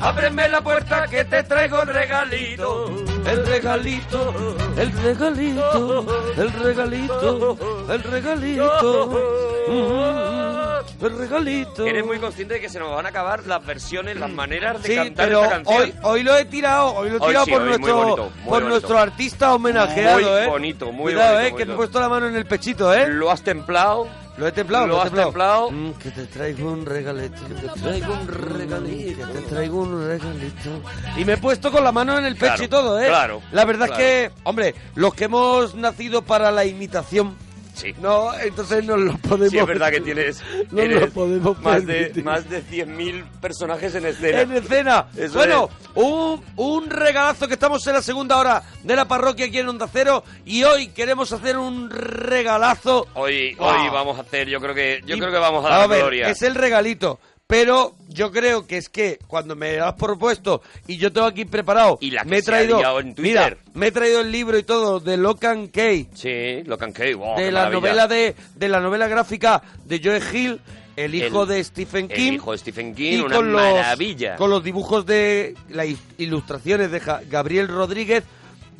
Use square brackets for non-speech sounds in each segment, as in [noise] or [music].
Ábreme la puerta que te traigo el regalito. El regalito, el regalito, el regalito, el regalito. Mm, El regalito. Eres muy consciente de que se nos van a acabar las versiones, las maneras de Sí, cantar pero esta canción. hoy, hoy lo he tirado, hoy lo he tirado sí, por, nuestro, bonito, por bonito. nuestro artista homenajeado, Muy ¿eh? bonito, muy Cuidado, bonito, ¿eh? muy Que me he puesto la mano en el pechito, ¿eh? Lo has templado. Lo he templado, Lo has templado. Mm, que te traigo un regalito, que te traigo un regalito, que te traigo un regalito. Y me he puesto con la mano en el pecho Claro, y todo, ¿eh? claro, La verdad claro. es que, hombre, los que hemos nacido para la imitación, Sí. no, entonces nos lo podemos... Sí, es verdad que tienes, No lo podemos más, de, más de 100.000 personajes en escena. en escena. Eso bueno, un, un regalazo que estamos en la segunda hora de la parroquia aquí en Onda Cero y hoy queremos hacer un regalazo. Hoy, Wow. hoy vamos a hacer, yo creo que, yo Y- creo que vamos a dar ver, gloria. Es el regalito. Pero yo creo que es que cuando me lo has propuesto y yo tengo aquí preparado, Y la que me he se ha traído, en Twitter. mira, me he traído el libro y todo de Locan Kay, Sí, lo canqué. wow, de la maravilla. novela de, de la novela gráfica de Joe Hill, el hijo El- de Stephen el King. hijo de Stephen King, y una con los, maravilla. Con los dibujos de las ilustraciones de Gabriel Rodríguez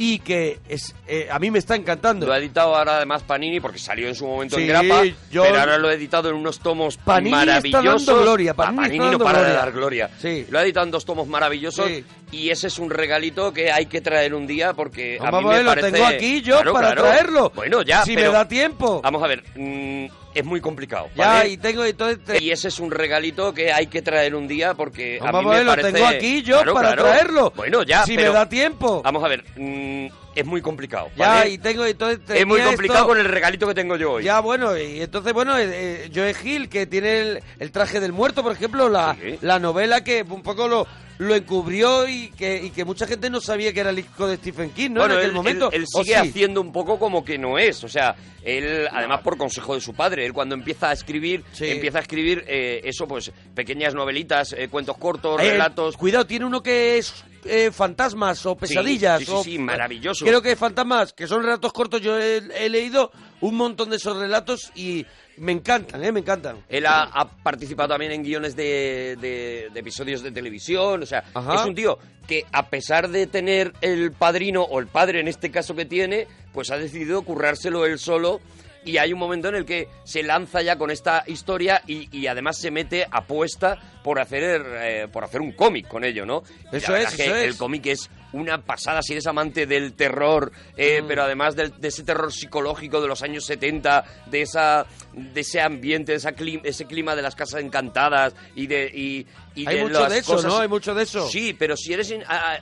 y que es eh, a mí me está encantando. Lo ha editado ahora además Panini porque salió en su momento Sí, en grapa, yo- pero ahora lo ha editado en unos tomos Panini está maravillosos. dando gloria, Ah, Panini está no para de dar gloria. Sí. Lo ha editado en dos tomos maravillosos Sí. y ese es un regalito que hay que traer un día porque a Vamos mí a me ver, lo parece... tengo aquí yo Claro, para claro. traerlo. Bueno, ya, si pero me da tiempo. Vamos a ver, mm, es muy complicado. ya, y tengo entonces te- Y ese es un regalito que hay que traer un día porque a Vamos mí a ver, me lo tengo aquí yo Claro, para claro. traerlo. Bueno, ya, si pero... me da tiempo. Vamos a ver, mm, es muy complicado. ya, y tengo entonces Es muy complicado esto- con el regalito que tengo yo hoy. Ya, bueno, y entonces, bueno, eh, eh, Joe Hill, que tiene el, el traje del muerto, por ejemplo, la, Sí. la novela que un poco lo, lo encubrió y que, y que mucha gente no sabía que era el hijo de Stephen King, ¿no? Bueno, en aquel él, momento. él- él ¿O sigue sí? haciendo un poco como que no es. O sea, él, además por consejo de su padre, él cuando empieza a escribir, Sí. empieza a escribir eh, eso, pues pequeñas novelitas, eh, cuentos cortos, Eh, relatos. Cuidado, tiene uno que es eh, fantasmas o pesadillas. sí, sí, o- sí, maravilloso. Creo que fantasmas, que son relatos cortos. Yo he, he leído un montón de esos relatos y me encantan, ¿eh? Me encantan. Él ha, ha participado también en guiones de, de- de episodios de televisión. O sea, Ajá. es un tío que a pesar de tener el padrino, o el padre en este caso que tiene, pues ha decidido currárselo él solo. Y hay un momento en el que se lanza ya con esta historia y, y además se mete apuesta por hacer eh, por hacer un cómic con ello, ¿no? Es, eso es. El cómic es una pasada si eres amante del terror, eh, Mm. pero además del- de ese terror psicológico de los años 70, de esa de ese ambiente, de esa ese clima de las casas encantadas y de y, y Hay de mucho de eso, cosas- ¿no? Hay mucho de eso. Sí, pero si eres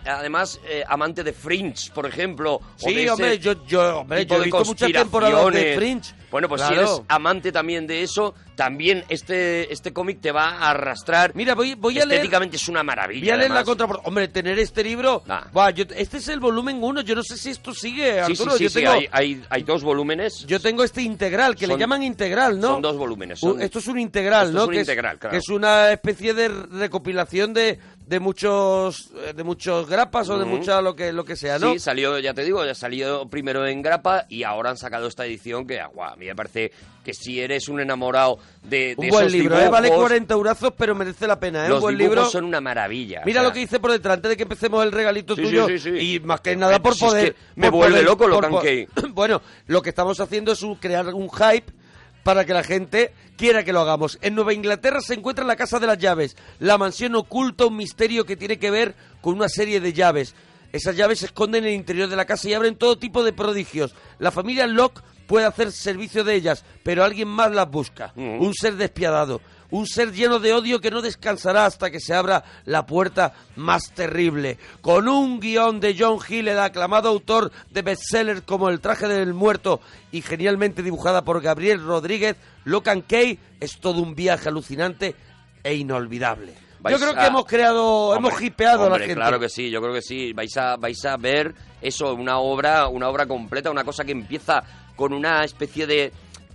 además eh, amante de Fringe, por ejemplo, o de Sí, ese hombre, yo, yo, hombre, yo he visto muchas temporadas de. Fringe. Bueno, pues Claro. si eres amante también de eso, también este este cómic te va a arrastrar. Mira, voy, voy a leer... Estéticamente es una maravilla. Voy a leer la contraportada. Hombre, tener este libro... Nah. Yo- este es el volumen 1. Yo no sé si esto sigue, Sí, sí, Arturo. sí, yo, sí, tengo, hay, hay, hay dos volúmenes. yo tengo este integral, que le llaman integral, ¿no? Son dos volúmenes. Un- son- esto es un integral, Esto ¿no? es un que integral, claro. Que es una especie de recopilación de, de muchos eh, de muchos grapas o de Ujú. mucha lo que lo que sea, ¿no? Sí, salió, ya te digo, ya salió primero en grapa y ahora han sacado esta edición que, guau, a mí me parece que si eres un enamorado de, de un buen esos libro, ¿eh? Vale dibujos, 40 eurazos, pero merece la pena, ¿eh? Los un buen libro. son una maravilla. Mira o sea, lo que hice por detrás, antes de que empecemos el regalito Sí, tuyo. sí, sí, sí. Y más que nada por es poder. que me por vuelve poder- loco lo por. [clears throat] Bueno, lo que estamos haciendo es un- crear un hype para que la gente quiera que lo hagamos. En Nueva Inglaterra se encuentra la Casa de las Llaves, la mansión oculta, un misterio que tiene que ver con una serie de llaves. Esas llaves se esconden en el interior de la casa y abren todo tipo de prodigios. La familia Locke puede hacer servicio de ellas, pero alguien más las busca. Un ser despiadado. Un ser lleno de odio que no descansará hasta que se abra la puerta más terrible. Con un guion de John Hill, el aclamado autor de bestsellers como El traje del muerto y genialmente dibujada por Gabriel Rodríguez, Locan Kay es todo un viaje alucinante e inolvidable. Yo creo a- que hemos creado, hemos Hombre, hipeado a la gente. Claro que sí, yo creo que sí. Vais a, vais a ver eso, una obra, una obra completa, una cosa que empieza con una especie de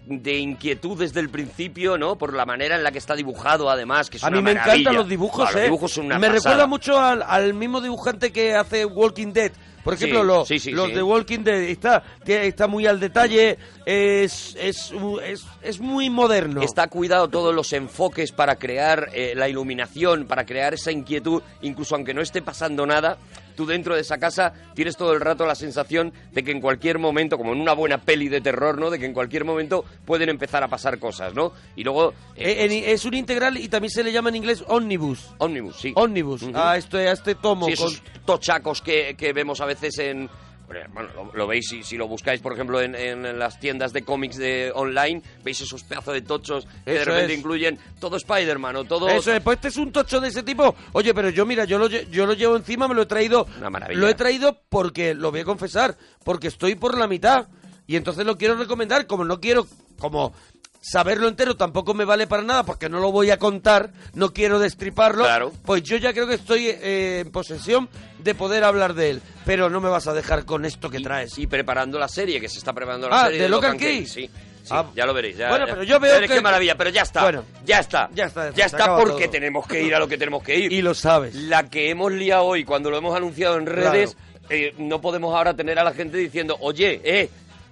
de inquietud desde el principio, ¿no? Por la manera en la que está dibujado, además, que es A una mí me maravilla. encantan los dibujos, Ah, los ¿eh? dibujos son una me pasada. recuerda mucho al, al mismo dibujante que hace Walking Dead, Por Sí, ejemplo, los, sí, sí, los sí. de Walking Dead está, está muy al detalle, es, es, es, es muy moderno. Está cuidado todos los enfoques para crear eh, la iluminación, para crear esa inquietud, incluso aunque no esté pasando nada, tú dentro de esa casa tienes todo el rato la sensación de que en cualquier momento, como en una buena peli de terror, ¿no? De que en cualquier momento pueden empezar a pasar cosas, ¿no? Y luego... eh, Eh, es un integral y también se le llama en inglés omnibus. Ómnibus, sí. Omnibus, Ujú. a, este, a este tomo. Sí, con- esos tochacos que, que vemos a veces en... Bueno, lo, lo veis si, si lo buscáis, por ejemplo, en, en las tiendas de cómics de online, veis esos pedazos de tochos que de Eso repente es. incluyen todo Spider-Man o todo... Eso es, pues este es un tocho de ese tipo. Oye, pero yo, mira, yo lo, yo lo llevo encima, me lo he traído. Una maravilla. Lo he traído porque, lo voy a confesar, porque estoy por la mitad. Y entonces lo quiero recomendar, como no quiero, como saberlo entero tampoco me vale para nada, porque no lo voy a contar, no quiero destriparlo. Claro. Pues yo ya creo que estoy eh, en posesión de poder hablar de él. Pero no me vas a dejar con esto que traes. Y preparando la serie, que se está preparando la Ah, serie de Lock and Key, Key. Sí, sí, Ah. ya lo veréis. Ya, Bueno, pero yo veo que- qué maravilla, pero ya está. Bueno, ya está. ya está, Ya está porque todo. tenemos que ir a lo que tenemos que ir. Y lo sabes. La que hemos liado hoy cuando lo hemos anunciado en redes, eh, no podemos ahora tener a la gente diciendo, oye, eh,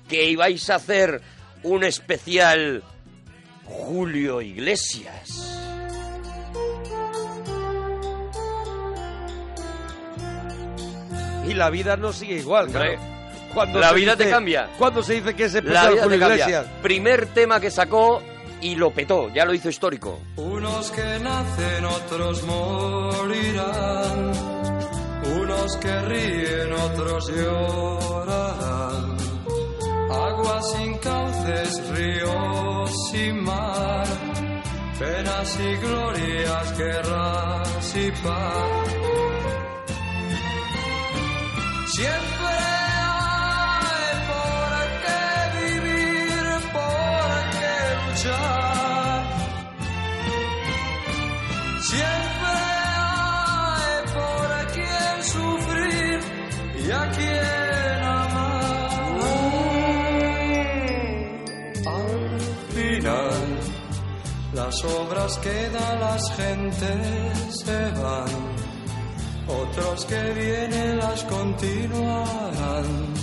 que ibais a hacer un especial Julio Iglesias. Y la vida no sigue igual, Hombre, claro. Cuando la vida te dice- cambia. Cuando se dice que es vida Julio te cambia. Iglesias. Primer tema que sacó y lo petó, ya lo hizo histórico. Unos que nacen, otros morirán. Unos que ríen, otros llorarán. Aguas sin cauces, ríos sin mar. Penas y glorias, guerras y paz. Siempre hay por qué vivir, por qué luchar. Siempre hay por quien sufrir y a quien amar. Al final, las obras que dan las gentes se van. Otros que vienen las continuarán.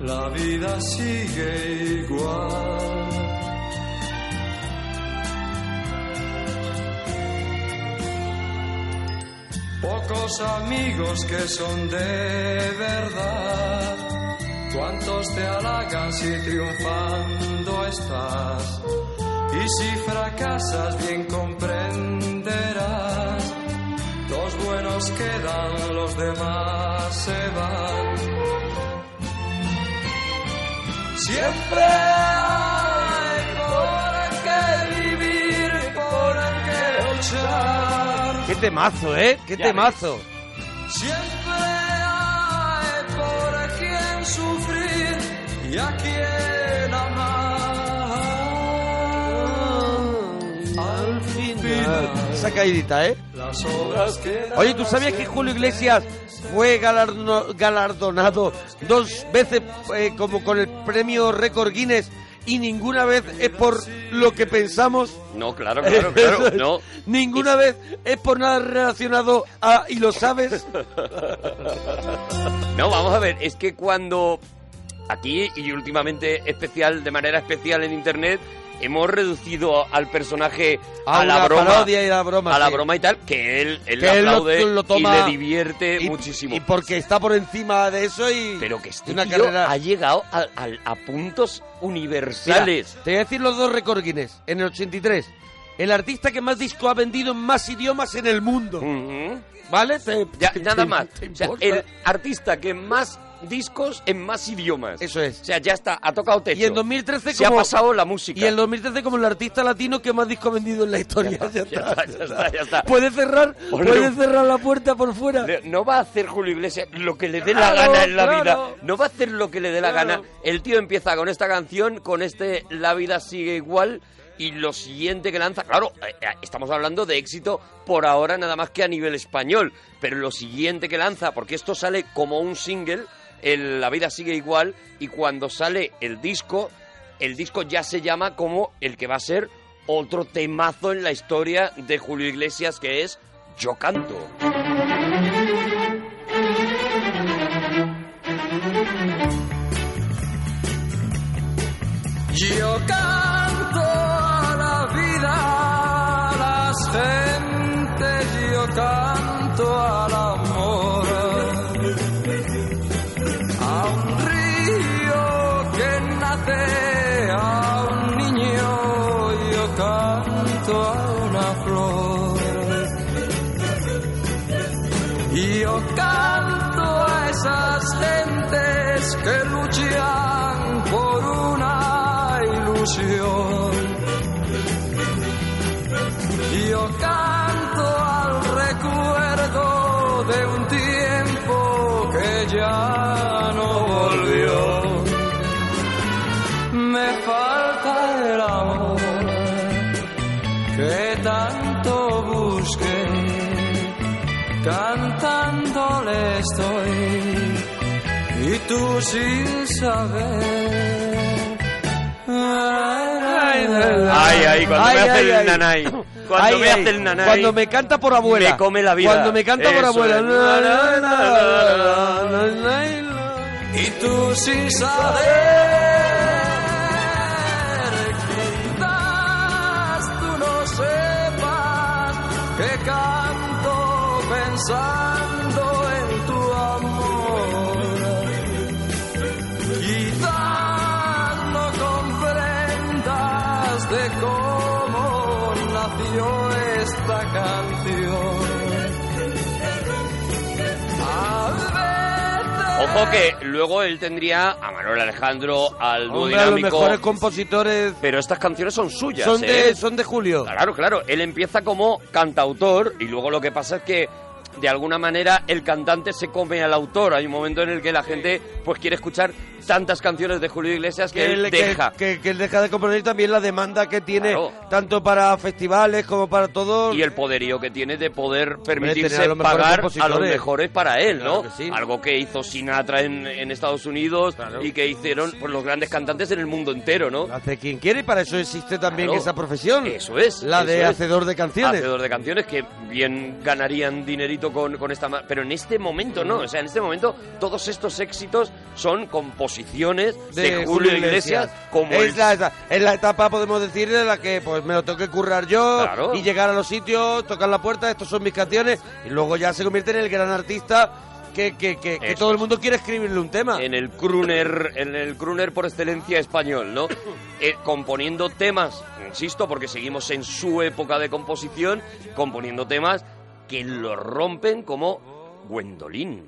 La vida sigue igual. Pocos amigos que son de verdad. Cuántos te halagan si triunfando estás. Y si fracasas bien comprenderás. Buenos quedan, los demás se van. Siempre hay por qué vivir, por qué luchar. Qué temazo, ¿eh? Qué Ya temazo. Siempre hay por quien sufrir y a quien final, Esa caidita, ¿eh? las obras que Oye, ¿tú sabías que Julio Iglesias fue galardo- galardonado dos veces eh, como con el premio Récord Guinness y ninguna vez es por lo que pensamos? No, claro, claro, claro. [laughs] No. Ninguna vez es por nada relacionado a... ¿Y lo sabes? [laughs] No, vamos a ver, es que cuando aquí y últimamente especial, de manera especial en internet, hemos reducido al personaje a, A la broma, parodia y la broma, a la sí. broma y tal, que él, él Que lo él lo- aplaude lo toma- y le divierte y, muchísimo. Y porque está por encima de eso y... Pero que este una tío carrera... ha llegado a, a- a puntos Mira, universales. te voy a decir los dos récord Guinness. En el 83, el artista que más disco ha vendido en más idiomas en el mundo. ¿Vale? Te- Ya, te- nada más. O sea, el artista que más discos en más idiomas. Eso es. O sea, ya está, ha tocado techo. Y en 2013 se como... ha pasado la música. Y en 2013 como el artista latino que más disco ha vendido en la historia. Ya, está, ya está, ya está. Puede cerrar, puede cerrar la puerta por fuera. No va a hacer Julio Iglesias lo que le dé la gana en la vida. No va a hacer lo que le dé la gana. El tío empieza con esta canción, con este La vida sigue igual. Y lo siguiente que lanza, claro, eh, eh, estamos hablando de éxito por ahora nada más que a nivel español. Pero lo siguiente que lanza, porque esto sale como un single, el La vida sigue igual y cuando sale el disco, el disco ya se llama como el que va a ser otro temazo en la historia de Julio Iglesias que es Yo canto. Yo canto. Sin saber. Ay, Ay, ay, cuando Ay, me hace ay, el ay. nanay. Cuando Ay, me hace el nanay. Cuando me canta por abuela. Me come la vida. Cuando me canta por abuela. es. Y tú sin saber Ojo que luego él tendría a Manuel Alejandro, al dúo Hombre, a los mejores compositores Pero estas canciones son suyas. son ¿eh? de, son de Julio. Claro, claro. Él empieza como cantautor y luego lo que pasa es que de alguna manera el cantante se come al autor. Hay un momento en el que la gente pues quiere escuchar tantas canciones de Julio Iglesias que, él que- deja. Que, que él deja de componer también la demanda que tiene Claro. tanto para festivales como para todo. y el poderío que tiene de poder permitirse a pagar a los mejores para él, Claro ¿no? que sí. Algo que hizo Sinatra en, en Estados Unidos Claro. y que hicieron pues, los grandes cantantes en el mundo entero, ¿no? Lo hace quien quiere y para eso existe también esa profesión. Eso es. La de es. hacedor de canciones. Hacedor de canciones que bien ganarían dinerito con, con esta... Pero en este momento no. O sea, en este momento todos estos éxitos son composiciones de, Julio Iglesias, como es, el- la, es la etapa, podemos decir, de la que pues me lo tengo que currar yo Claro. y llegar a los sitios, tocar la puerta, estos son mis canciones y luego ya se convierte en el gran artista que, que, que, todo el mundo quiere escribirle un tema. en el crooner, en el crooner por excelencia español, ¿no? Eh, componiendo temas, insisto, porque seguimos en su época de composición, componiendo temas que lo rompen como Gwendolyn.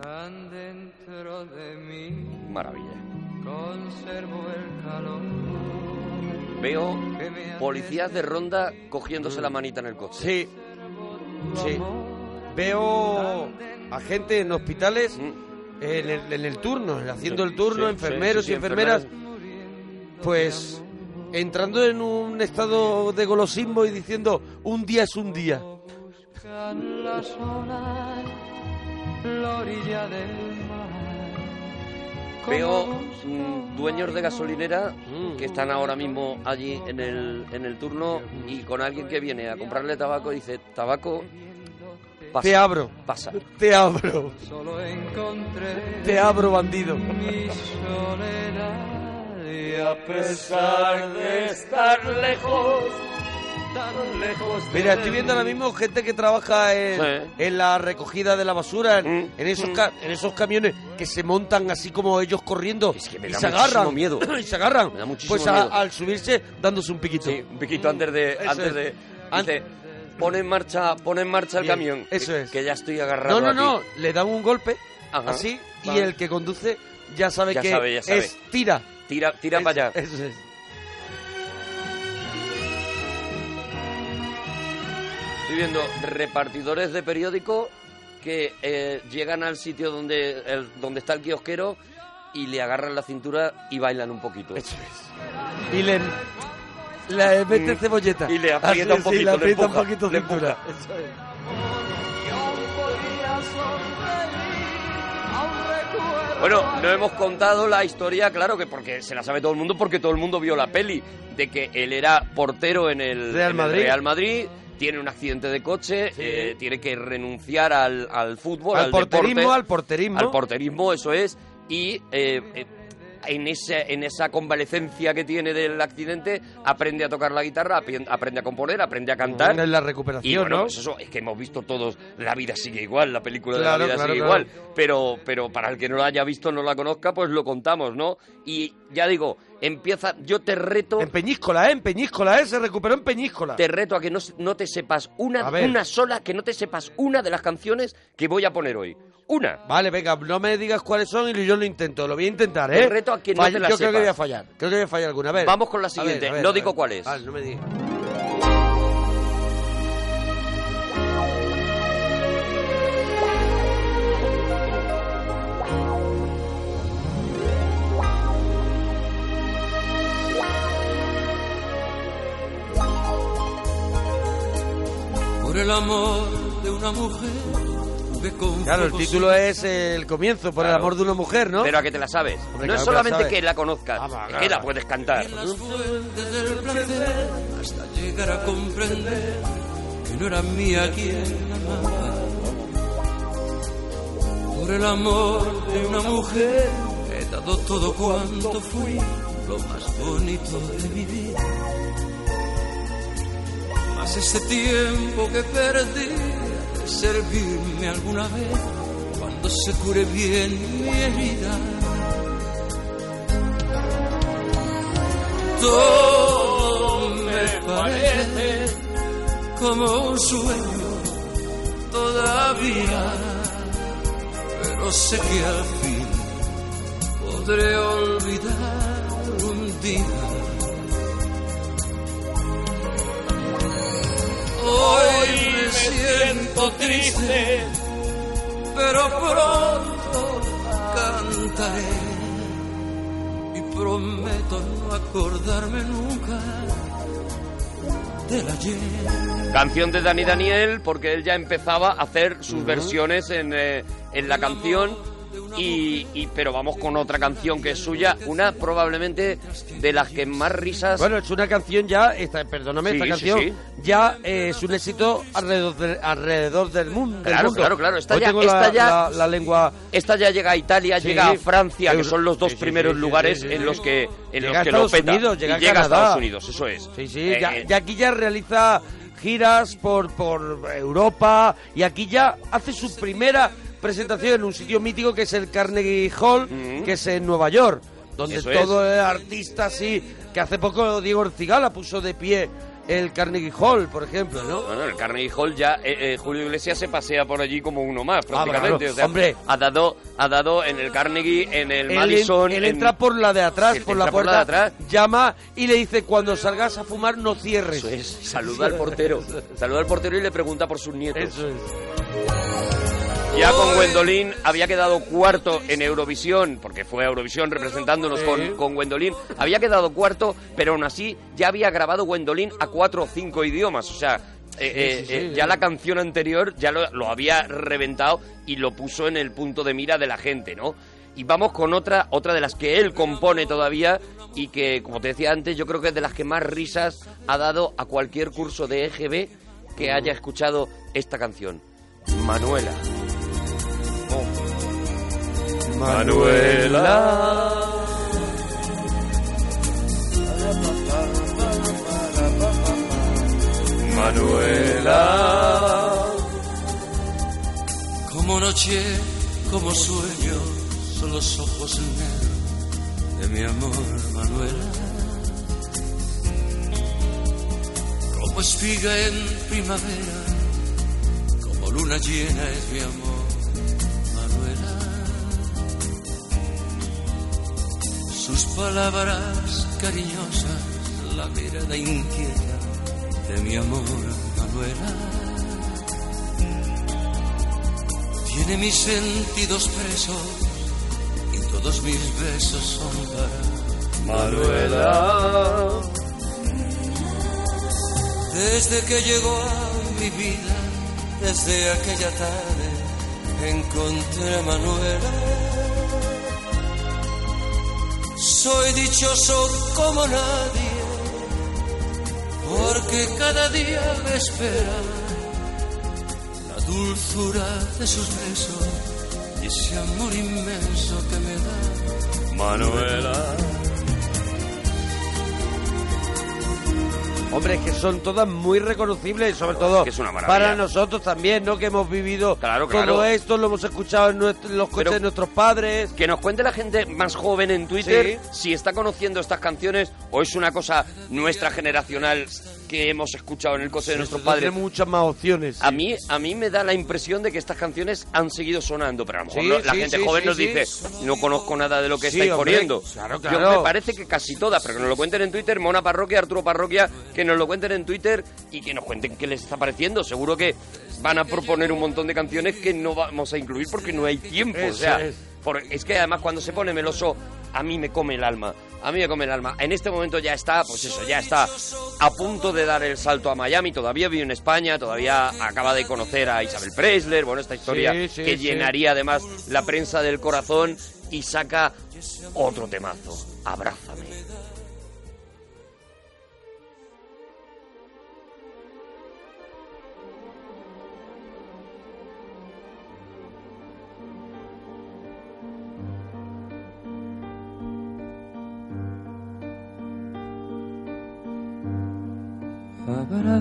tan dentro de mí Maravilla. conservo el calor Veo policías de ronda cogiéndose la manita en el coche. Sí, tu sí. Veo a gente en hospitales Mm. En el, en el turno, haciendo el turno, Sí, enfermeros sí, sí, y enfermeras, pues entrando en un estado de golosismo y diciendo un día es un día. buscan las olas la orilla del mar Veo mm, dueños de gasolinera Mm. que están ahora mismo allí en el, en el turno y con alguien que viene a comprarle tabaco dice, tabaco, pasa, Te abro, pasa. te abro, solo encontré te abro bandido. mi soledad y a pesar de estar lejos, tan lejos de Mira, estoy viendo ahora mismo gente que trabaja en, Sí. en la recogida de la basura, en, Mm, en esos mm. ca- en esos camiones que se montan así como ellos corriendo Es que me y da se muchísimo agarran. miedo. [clears throat] y se agarran. Me da muchísimo pues a- miedo. al subirse dándose un piquito. Sí, un piquito antes de... Antes es. de An- dice, pone en marcha, pone en marcha el camión. eso que, es. Que ya estoy agarrado No, no, no, le dan un golpe Ajá, así y el que conduce ya sabe Ya que sabe, ya sabe. es tira. Tira, tira Eso- para allá. Eso es. Estoy viendo repartidores de periódico que eh, llegan al sitio donde, el- donde está el kiosquero y le agarran la cintura y bailan un poquito. Eso es. Y le, le mete cebolleta. Y le aprieta Así, un poquito, sí, le le aprieta empuja, un poquito le cintura. empuja. Eso es. Bueno, no hemos contado la historia, claro que porque se la sabe todo el mundo, porque todo el mundo vio la peli, de que él era portero en el Real en el Madrid. Real Madrid, tiene un accidente de coche, eh, tiene que renunciar al, al fútbol, Al al, porterismo, deporte, al porterismo. al porterismo, eso es, y eh, eh, en, ese, en esa convalecencia que tiene del accidente aprende a tocar la guitarra, aprende a componer, aprende a cantar. En la Y recuperación, bueno, ¿no? pues eso, es que hemos visto todos La vida sigue igual, la película Claro, de La vida claro, sigue claro. igual. Pero, pero para el que no la haya visto, no la conozca, pues lo contamos, ¿no? Y ya digo, empieza, yo te reto, En Peñíscola, ¿eh? En Peñíscola, ¿eh? Se recuperó en Peñíscola. te reto a que no, no te sepas una, una sola, que no te sepas una de las canciones que voy a poner hoy. Una. Vale, venga, no me digas cuáles son y yo lo intento. Lo voy a intentar, ¿eh? Te reto a que no te las Yo creo que sepas. voy a fallar. Creo que voy a fallar alguna. A ver. Vamos con la A ver, siguiente. a ver, No digo cuál es. Vale, no me digas. Por el amor de una mujer Claro, el título es el comienzo, por el Claro. amor de una mujer, ¿no? Pero a que te la sabes. Hombre, no es claro que la solamente que la conozcas, Ah, va, es claro. que la puedes cantar. en las fuentes del placer hasta llegar a comprender que no era mía quien amaba. Por el amor de una mujer he dado todo cuanto fui, lo más bonito de mi vida. Mas ese tiempo que perdí de servirme alguna vez cuando se cure bien mi herida. Todo me parece como un sueño todavía, pero sé que al fin podré olvidar un día. Hoy me siento triste, pero pronto cantaré y prometo no acordarme nunca del ayer. Canción de Dani Daniel, porque él ya empezaba a hacer sus versiones en, eh, en la canción. Y, y- pero vamos con otra canción que es suya, una probablemente de las que más risas. Bueno, es una canción ya, esta, perdóname, Sí, esta sí, canción sí. ya eh, es un éxito alrededor, de- alrededor del, mun- del Claro, mundo. claro, claro, esta Hoy ya- tengo esta la, ya- la- la lengua... Esta ya llega a Italia, Sí. llega a Francia, que son los dos sí, sí, primeros sí, sí, lugares sí, sí, en sí. los que en Llega los a que lo Estados peta. Unidos, llega y a llega a. Estados Unidos, eso es. Sí, sí, Eh, ya, eh, ya aquí ya realiza giras por, por Europa y aquí ya hace su primera presentación en un sitio mítico que es el Carnegie Hall, Mm. que es en Nueva York, donde Eso todo el artista así, que hace poco Diego Orcigala puso de pie el Carnegie Hall, por ejemplo, ¿no? Bueno, el Carnegie Hall ya eh, eh, Julio Iglesias se pasea por allí como uno más, Ah, prácticamente. claro. O sea, Hombre. ha dado, ha dado en el Carnegie, en el Él, Madison. él en- entra por la de atrás, por la entra por puerta, la de atrás. llama y le dice, cuando salgas a fumar no cierres. Eso es, saluda al portero. [laughs] Saluda al portero y le pregunta por sus nietos. Eso es. Ya con Gwendolyn había quedado cuarto en Eurovisión, porque fue a Eurovisión representándonos con, con Gwendolyn. Había quedado cuarto, pero aún así ya había grabado Gwendolyn a cuatro o cinco idiomas. O sea, eh, eh, sí, sí, eh, ya la canción anterior ya lo, lo había reventado y lo puso en el punto de mira de la gente, ¿no? Y vamos con otra, otra de las que él compone todavía y que, como te decía antes, yo creo que es de las que más risas ha dado a cualquier curso de EGB que haya escuchado esta canción. Manuela. Manuela. Manuela. Como noche, como sueño, son los ojos negros de mi amor, Manuela. Como espiga en primavera, como luna llena es mi amor, palabras cariñosas, la mirada inquieta de mi amor, Manuela. Tiene mis sentidos presos y todos mis besos son para Manuela. Desde que llegó a mi vida, desde aquella tarde, encontré a Manuela. Soy dichoso como nadie, porque cada día me espera la dulzura de sus besos y ese amor inmenso que me da Manuela. Hombre, es que son todas muy reconocibles, sobre todo que es una maravilla. para nosotros también, ¿no? Que hemos vivido Claro, todo esto, lo hemos escuchado en nuestro- en los coches Pero- de nuestros padres. Que nos cuente la gente más joven en Twitter si está conociendo estas canciones o es una cosa nuestra generacional que hemos escuchado en el coche de nuestros padres. tenemos muchas más opciones. A mí, a mí me da la impresión de que estas canciones han seguido sonando, pero a lo mejor Sí, no- la sí, gente sí, joven sí, nos sí. dice, no conozco nada de lo que Sí, estáis hombre, poniendo. claro, Yo claro. me parece que casi todas, pero que nos lo cuenten en Twitter, Mona Parroquia, Arturo Parroquia, que nos lo cuenten en Twitter y que nos cuenten qué les está pareciendo. Seguro que van a proponer un montón de canciones que no vamos a incluir porque no hay tiempo. o sea, es. por- es que además cuando se pone meloso, a mí me come el alma. A mí me come el alma. En este momento ya está, pues eso, ya está a punto de dar el salto a Miami. Todavía vive en España, todavía acaba de conocer a Isabel Preisler. Bueno, esta historia Sí, sí, que sí. llenaría además la prensa del corazón y saca otro temazo. Abrázame.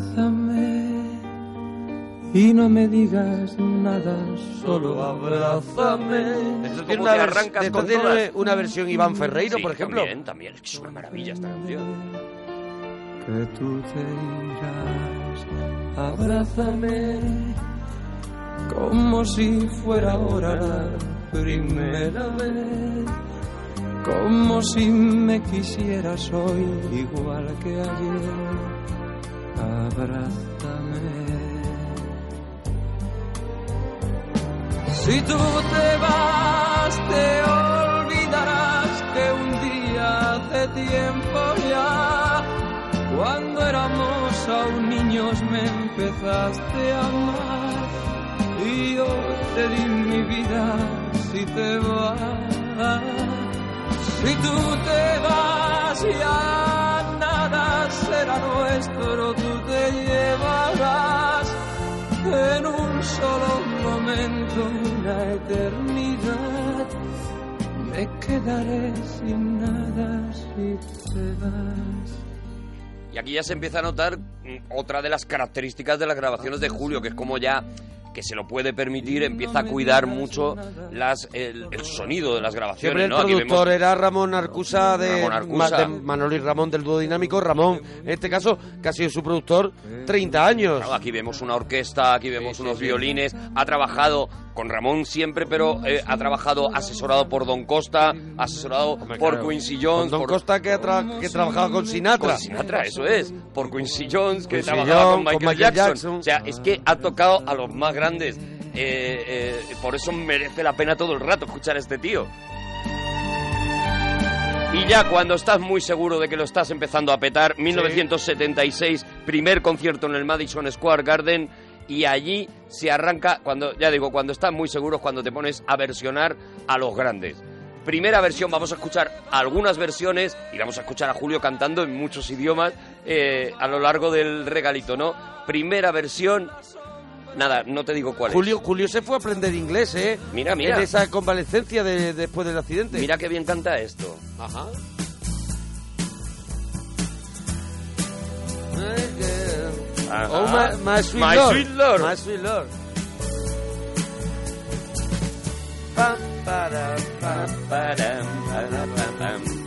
Abrázame y no me digas nada, solo abrázame. Esto ¿Cómo tiene, una, esto tiene todas? una versión Iván Ferreiro, Sí, por ejemplo. También, también. Es una maravilla esta canción. Que tú te irás, abrázame como si fuera ahora la primera vez. Como si me quisieras hoy igual que ayer. Abrázame. Si tú te vas, te olvidarás que un día hace tiempo ya, cuando éramos aún niños, me empezaste a amar. Y yo te di mi vida si te vas. Si tú te vas, ya nuestro, tú te llevarás en un solo momento una eternidad. Me quedaré sin nada si te vas. Y aquí ya se empieza a notar mm, otra de las características de las grabaciones de Julio, que es como ya que se lo puede permitir, empieza a cuidar mucho las, el, el sonido de las grabaciones. Siempre el productor vemos- era Ramón Arcusa de, Ramón Arcusa. Ma- de Manolo y Ramón del dúo dinámico. Ramón, en este caso, que ha sido su productor 30 años. Claro, aquí vemos una orquesta, aquí vemos unos violines. Ha trabajado con Ramón siempre, pero eh, ha trabajado asesorado por Don Costa, asesorado por claro. Quincy Con Jones, Don por Costa que, ha tra- que trabajaba con Sinatra. con Sinatra, eso es, por Quincy Jones, que Quincy trabajaba con Michael, con Michael Jackson. Jackson. O sea, es que ha tocado a los más grandes. Eh, eh, por eso merece la pena todo el rato escuchar a este tío. Y ya cuando estás muy seguro de que lo estás empezando a petar, 1976, primer concierto en el Madison Square Garden, y allí se arranca, cuando ya digo, cuando estás muy seguro es cuando te pones a versionar a los grandes. Primera versión, vamos a escuchar algunas versiones y vamos a escuchar a Julio cantando en muchos idiomas eh, a lo largo del regalito, ¿no? Primera versión, nada, no te digo cuál es. Julio, Julio se fue a aprender inglés, ¿eh? Mira, mira. En esa convalecencia de, después del accidente. Mira qué bien canta esto. Ajá. Ajá. Oh, my, my sweet My Lord. sweet Lord. My sweet Lord. Pam, para, pam.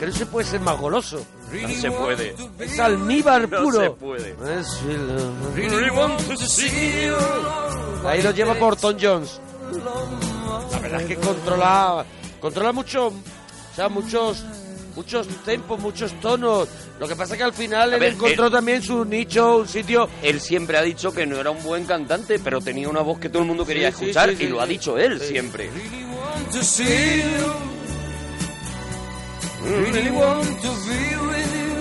Que no se puede ser más goloso. No se puede. Es almíbar No puro. se puede. You. Ahí lo lleva por Tom Jones. La verdad es que controla, controla mucho, o sea, muchos, muchos tempos, muchos tonos. Lo que pasa es que al final él ver, encontró él- también su nicho, un sitio. Él siempre ha dicho que no era un buen cantante, pero tenía una voz que todo el mundo quería Sí, escuchar sí, sí, y lo ha dicho él siempre. Really want to be with you.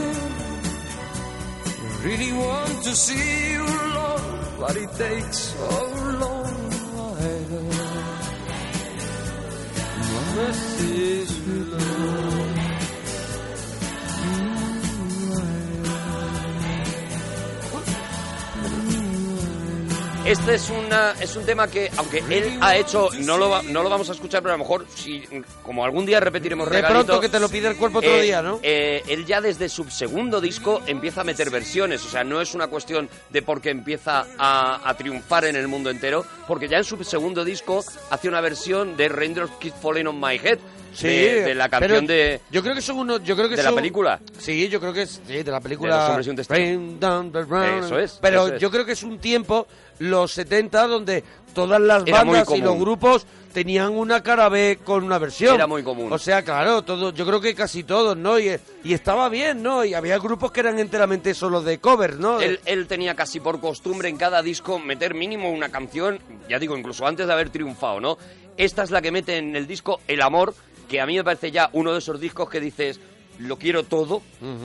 Really want to see you, Lord, but it takes oh, so long. My message below. Este es una es un tema que, aunque él ha hecho, no lo, va- no lo vamos a escuchar, pero a lo mejor, si, como algún día repetiremos De regalito, pronto que te lo pide el cuerpo otro eh, día, ¿no? eh, él ya desde su segundo disco empieza a meter versiones, o sea, no es una cuestión de porque empieza a, a triunfar en el mundo entero, porque ya en su segundo disco hace una versión de Raindrops Keep Falling on My Head, Sí, de, de la canción de, Yo creo que son unos. Yo creo que de la película. Sí, yo creo que es. Sí, de la película. De los. Rain down. Eso es, Pero eso es. yo creo que es un tiempo, los 70, donde todas las Era bandas y los grupos tenían una cara B con una versión. Era muy común. O sea, claro, todo, yo creo que casi todos, ¿no? Y, y estaba bien, ¿no? Y había grupos que eran enteramente solo de covers, ¿no? Él, él tenía casi por costumbre en cada disco meter mínimo una canción, ya digo, incluso antes de haber triunfado, ¿no? Esta es la que mete en el disco El Amor, que a mí me parece ya uno de esos discos que dices, lo quiero todo,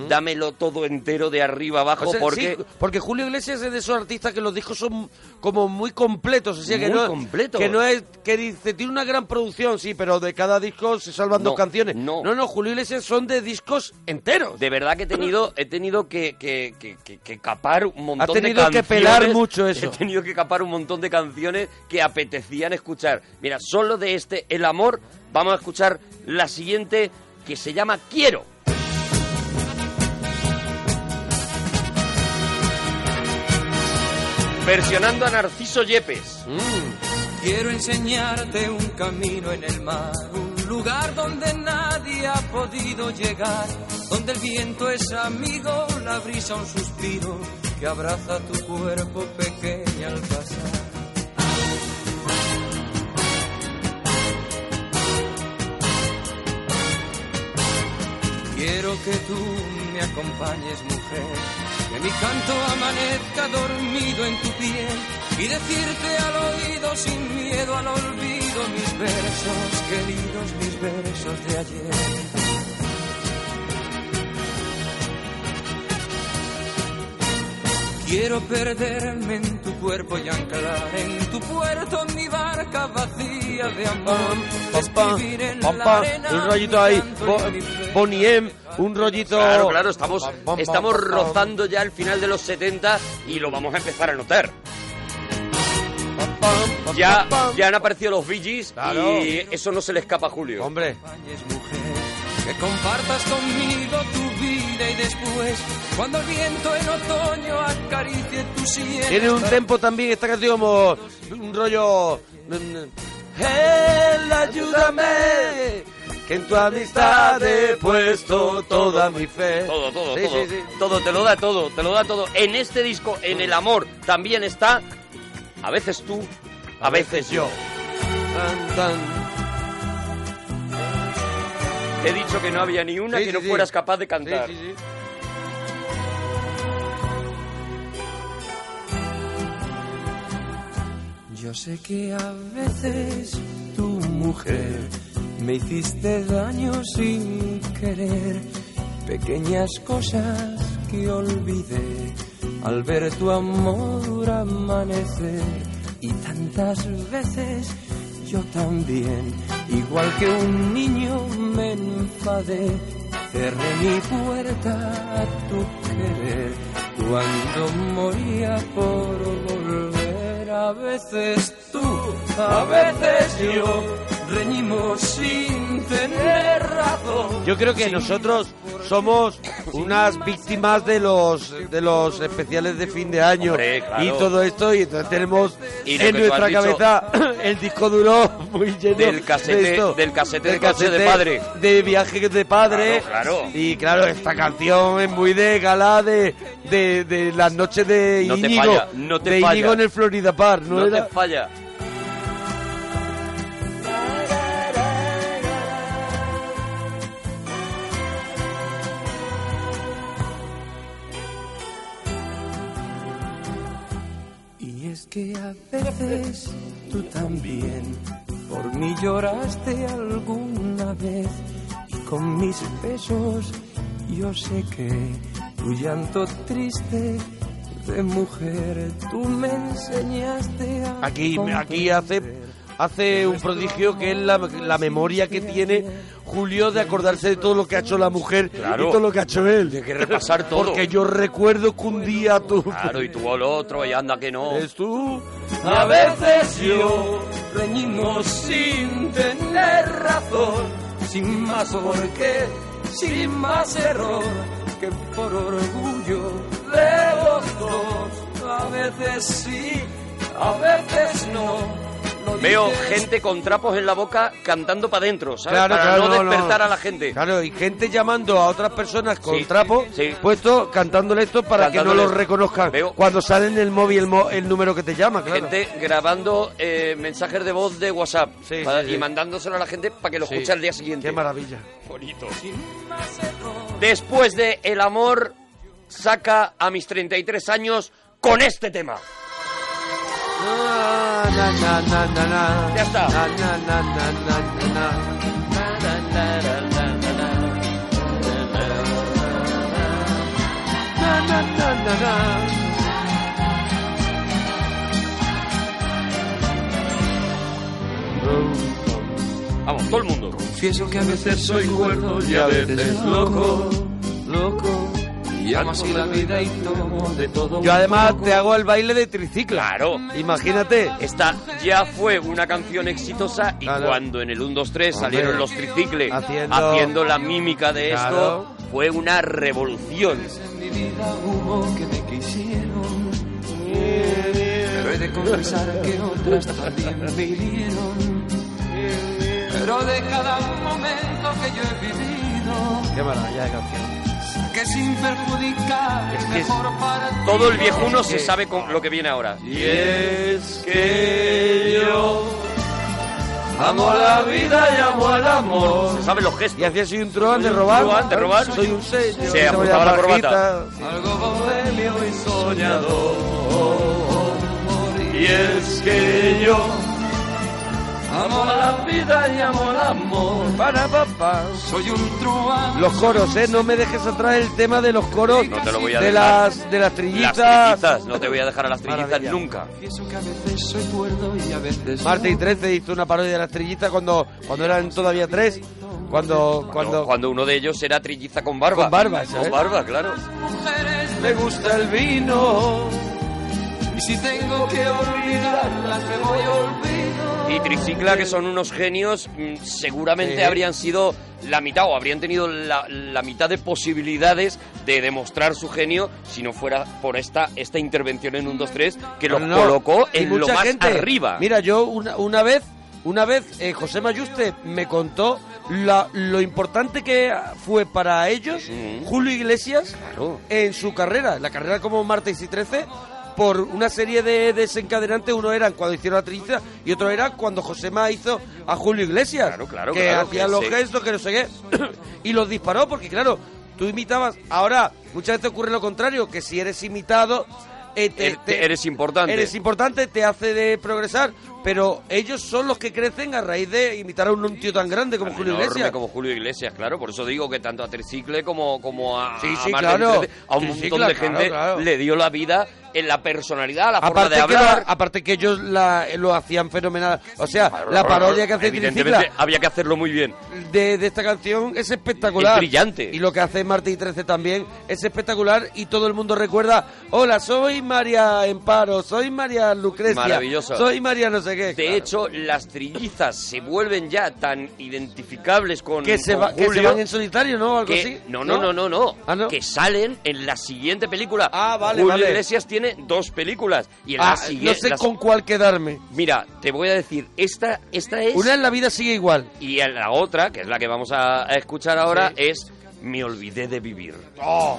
dámelo todo entero de arriba abajo, O sea, porque... sí, porque Julio Iglesias es de esos artistas que los discos son como muy completos, o sea que Muy no completos. que no es que dice tiene una gran producción, sí, pero de cada disco se salvan No, dos canciones. no. no, no, Julio Iglesias son de discos enteros. De verdad que he tenido, he tenido que, que, que- que- que capar un montón Ha tenido de que canciones. pelar mucho eso. He tenido que capar un montón de canciones que apetecían escuchar. Mira, solo de este El Amor vamos a escuchar la siguiente que se llama Quiero. Versionando a Narciso Yepes. Quiero enseñarte un camino en el mar, un lugar donde nadie ha podido llegar, donde el viento es amigo, la brisa un suspiro que abraza tu cuerpo pequeño al pasar. Quiero que tú me acompañes, mujer, que mi canto amanezca dormido en tu piel y decirte al oído sin miedo al olvido mis versos, queridos mis versos de ayer. Quiero perderme en tu cuerpo y anclar en tu puerto mi barca vacía de amor. Un rollito ahí, Bo-. Bonnie M, un rollito Claro, claro, estamos, estamos rozando ya el final de los 70 y lo vamos a empezar a notar. Ya, ya han aparecido los Bee Gees Claro. y eso no se le escapa a Julio. Hombre, que compartas conmigo tu vida y después, cuando el viento en otoño acaricie tu sien. tiene un tempo también esta canción como un rollo Él, ayúdame que en tu amistad he puesto toda mi fe. Todo, todo, Sí, todo. sí, sí. Todo, te lo da todo, te lo da todo. En este disco, en el amor, también está a veces tú, a, veces yo. Tan, tan. Te he dicho que no había ni una Sí, que sí, no sí. fueras capaz de cantar. Sí, sí, sí. Yo sé que a veces tu mujer me hiciste daño sin querer, pequeñas cosas que olvidé al ver tu amor amanecer y tantas veces yo también, igual que un niño me cerré mi puerta a tu querer cuando moría por volver. A veces tú, a veces yo, reñimos sin tener razón. Yo creo que nosotros somos unas víctimas de los de los especiales de fin de año Hombre, claro. y todo esto y entonces tenemos Y en nuestra cabeza [coughs] el disco duro muy lleno Del casete- de esto. del casete de coche de padre. de viaje de padre Claro, claro. y claro esta canción es muy de gala de, de, de las noches de No te Íñigo falla, no te de. Íñigo en el Florida Park no, No era te falla. Que a veces tú también. Por mí lloraste alguna vez y con mis besos yo sé que tu llanto triste de mujer tú me enseñaste a Aquí, aquí hace hace un prodigio que es la, la memoria que tiene Julio de acordarse de todo lo que ha hecho la mujer Claro. y todo lo que ha hecho él. Hay que repasar todo. Porque yo recuerdo que un día tú... Claro, y tú al otro, y anda que no. Es tú. A veces yo reñimos sin tener razón, sin más por qué, sin más error que por orgullo de los dos. A veces sí, a veces no. Veo gente con trapos en la boca cantando para adentro, ¿sabes? Claro, para claro, no despertar no. a la gente. Claro, y gente llamando a otras personas con Sí, trapo sí. puesto cantándole esto para que no los reconozcan. Veo- Cuando sale en el móvil el, mo- el número que te llama, claro. Gente grabando eh, mensajes de voz de WhatsApp Sí, para- sí, y mandándoselo a la gente para que lo escuche al día siguiente. Qué maravilla. bonito. Después de El amor, saca a mis 33 años con este tema. Na, na. Vamos, todo el mundo. Confieso que a veces soy cuerdo y a veces loco, loco. Y amo así la vida y tomo de todo. Yo además te hago el baile de triciclo. Claro. Imagínate. Esta ya fue una canción exitosa y Claro. cuando en el 1, 2, 3 Hombre. salieron los tricicles Haciendo- haciendo, la mímica de Claro. esto, fue una revolución. En mi vida hubo que me quisieron. Pero he de confesar que otras también me hirieron. Pero de cada momento que yo he vivido, Qué maravilla de canción. Que sin perjudicar Es el que es- mejor para Todo el viejuno se que- sabe con lo que viene ahora. Y es que yo amo la vida y amo el amor. Se saben los gestos. Y hacía así un truán de robar. truán de robar. Soy un sello. Se ajustaba la corbata. algo bohemio y soñador. Y es que yo Amo la vida y amo el amor. para papá. Soy un truán. Los coros, ¿eh? No me dejes atrás el tema de los coros No te lo voy a de, dejar. las, de las Las trillizas. trillizas, no te voy a dejar a las trillizas Maravilla. nunca. Confieso que a veces soy cuerdo y a veces Marte y no. 13 hizo una parodia de las trillizas cuando, cuando eran todavía tres. Cuando, Cuando, cuando, cuando uno de ellos era trilliza con barba. Con barba, ¿sabes? Con barba, claro. mujeres me gusta el vino. Y si tengo que olvidarlas me voy olvido. Y Tricicla, que son unos genios, mm, seguramente Sí. habrían sido la mitad o habrían tenido la, la mitad de posibilidades de demostrar su genio si no fuera por esta, esta intervención en un 2-3 que los No, colocó en lo mucha más gente. arriba. Mira, yo una, una vez, una vez eh, José Mayuste me contó la- lo importante que fue para ellos Mm. Julio Iglesias Claro. en su carrera, la carrera como Martes y 13, por una serie de desencadenantes. Uno eran cuando hicieron la trilliza y otro era cuando Josema hizo a Julio Iglesias. Claro, claro, que claro, hacía que los sí. gestos, que no sé qué. [coughs] y los disparó porque, claro, tú imitabas. Ahora, muchas veces ocurre lo contrario, que si eres imitado. eh, te- te- eres importante. Eres importante, te hace de progresar, pero ellos son los que crecen a raíz de imitar a un, un tío tan grande como Julio Iglesias. como Julio Iglesias, claro. Por eso digo que tanto a Tricicle como, como a, Sí, a sí, claro. A un montón de gente claro. le dio la vida en la personalidad, la forma Aparte de que, lo, hablar. aparte que ellos la- lo hacían fenomenal. O sea, la parodia que hace Evidentemente Tricicla había que hacerlo muy bien. de, de esta canción es espectacular. Es brillante. Y lo que hace Marta y 13 también es espectacular y todo el mundo recuerda, hola, soy María Emparo, soy María Lucrecia, Maravilloso. soy María no sé qué. De Claro. hecho, las trillizas se vuelven ya tan identificables con, que se, con va- que se Julio van en solitario, ¿no? Algo que- así. no, no, no, no, no, Ah, ¿no? que salen en la siguiente película. Ah, vale, Julio vale. Iglesias tiene dos películas y en Ah, la no sé con cuál quedarme. Mira, te voy a decir, esta esta es Una en la vida sigue igual. y en la otra, que es la que vamos a, a escuchar ahora, Sí. es Me olvidé de vivir. Oh,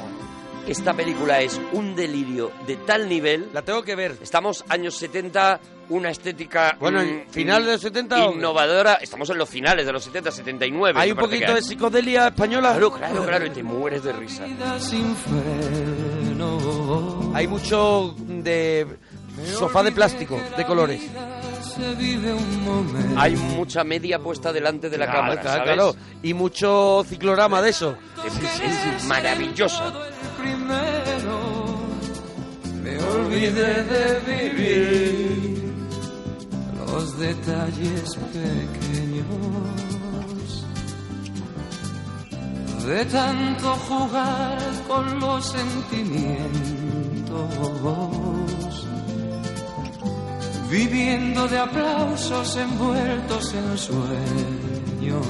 Esta película es un delirio de tal nivel. la tengo que ver. Estamos años 70, una estética Bueno, mm, ¿final de los 70 o qué? innovadora. Estamos en los finales de los 70, 79. Hay un poquito de psicodelia española. Claro, claro, claro, y te mueres de risa. Vida sin freno. Hay mucho de sofá de plástico, de colores. Hay mucha media puesta delante de la Claro, cámara, claro, ¿sabes? claro. Y mucho ciclorama de eso. Es, es maravillosa. me olvidé de vivir los detalles pequeños. De tanto jugar con los sentimientos. Viviendo de aplausos envueltos en sueños.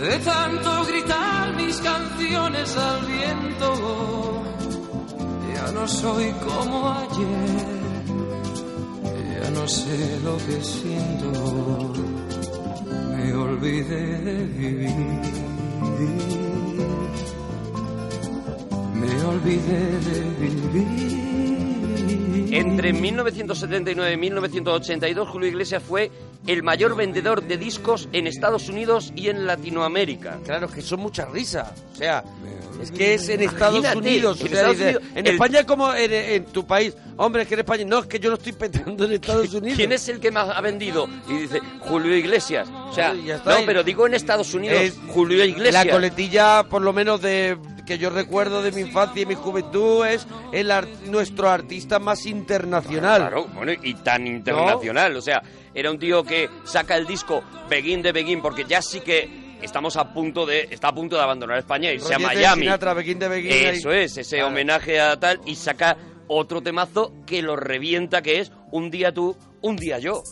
De tanto gritar mis canciones al viento. Ya no soy como ayer ya no sé lo que siento, olvidé de vivir, me olvidé de vivir. Entre 1979 y 1982, Julio Iglesias fue el mayor vendedor de discos en Estados Unidos y en Latinoamérica. Claro, es que son muchas risas. O sea, es que es en Estados Imagínate, Unidos. o en sea, Estados dice, Unidos, en el- España como en, en tu país. Hombre, es que en España... No, es que yo lo estoy petando en Estados [laughs] Unidos. ¿Quién es el que más ha vendido? Y dice, Julio Iglesias. O sea, no, pero digo en Estados Unidos, Es Julio Iglesias. La coletilla, por lo menos de que yo recuerdo de mi infancia y mi juventud, es el nuestro artista más internacional. Claro, bueno, y tan internacional. O sea, era un tío que saca el disco Begin de Begin, porque ya sí que estamos a punto de, está a punto de abandonar España, irse a Rollete de Miami. Sinatra, Begin de Begin, Eso ahí. es, ese Claro. homenaje a tal, y saca otro temazo que lo revienta, que es Un día tú, un día yo.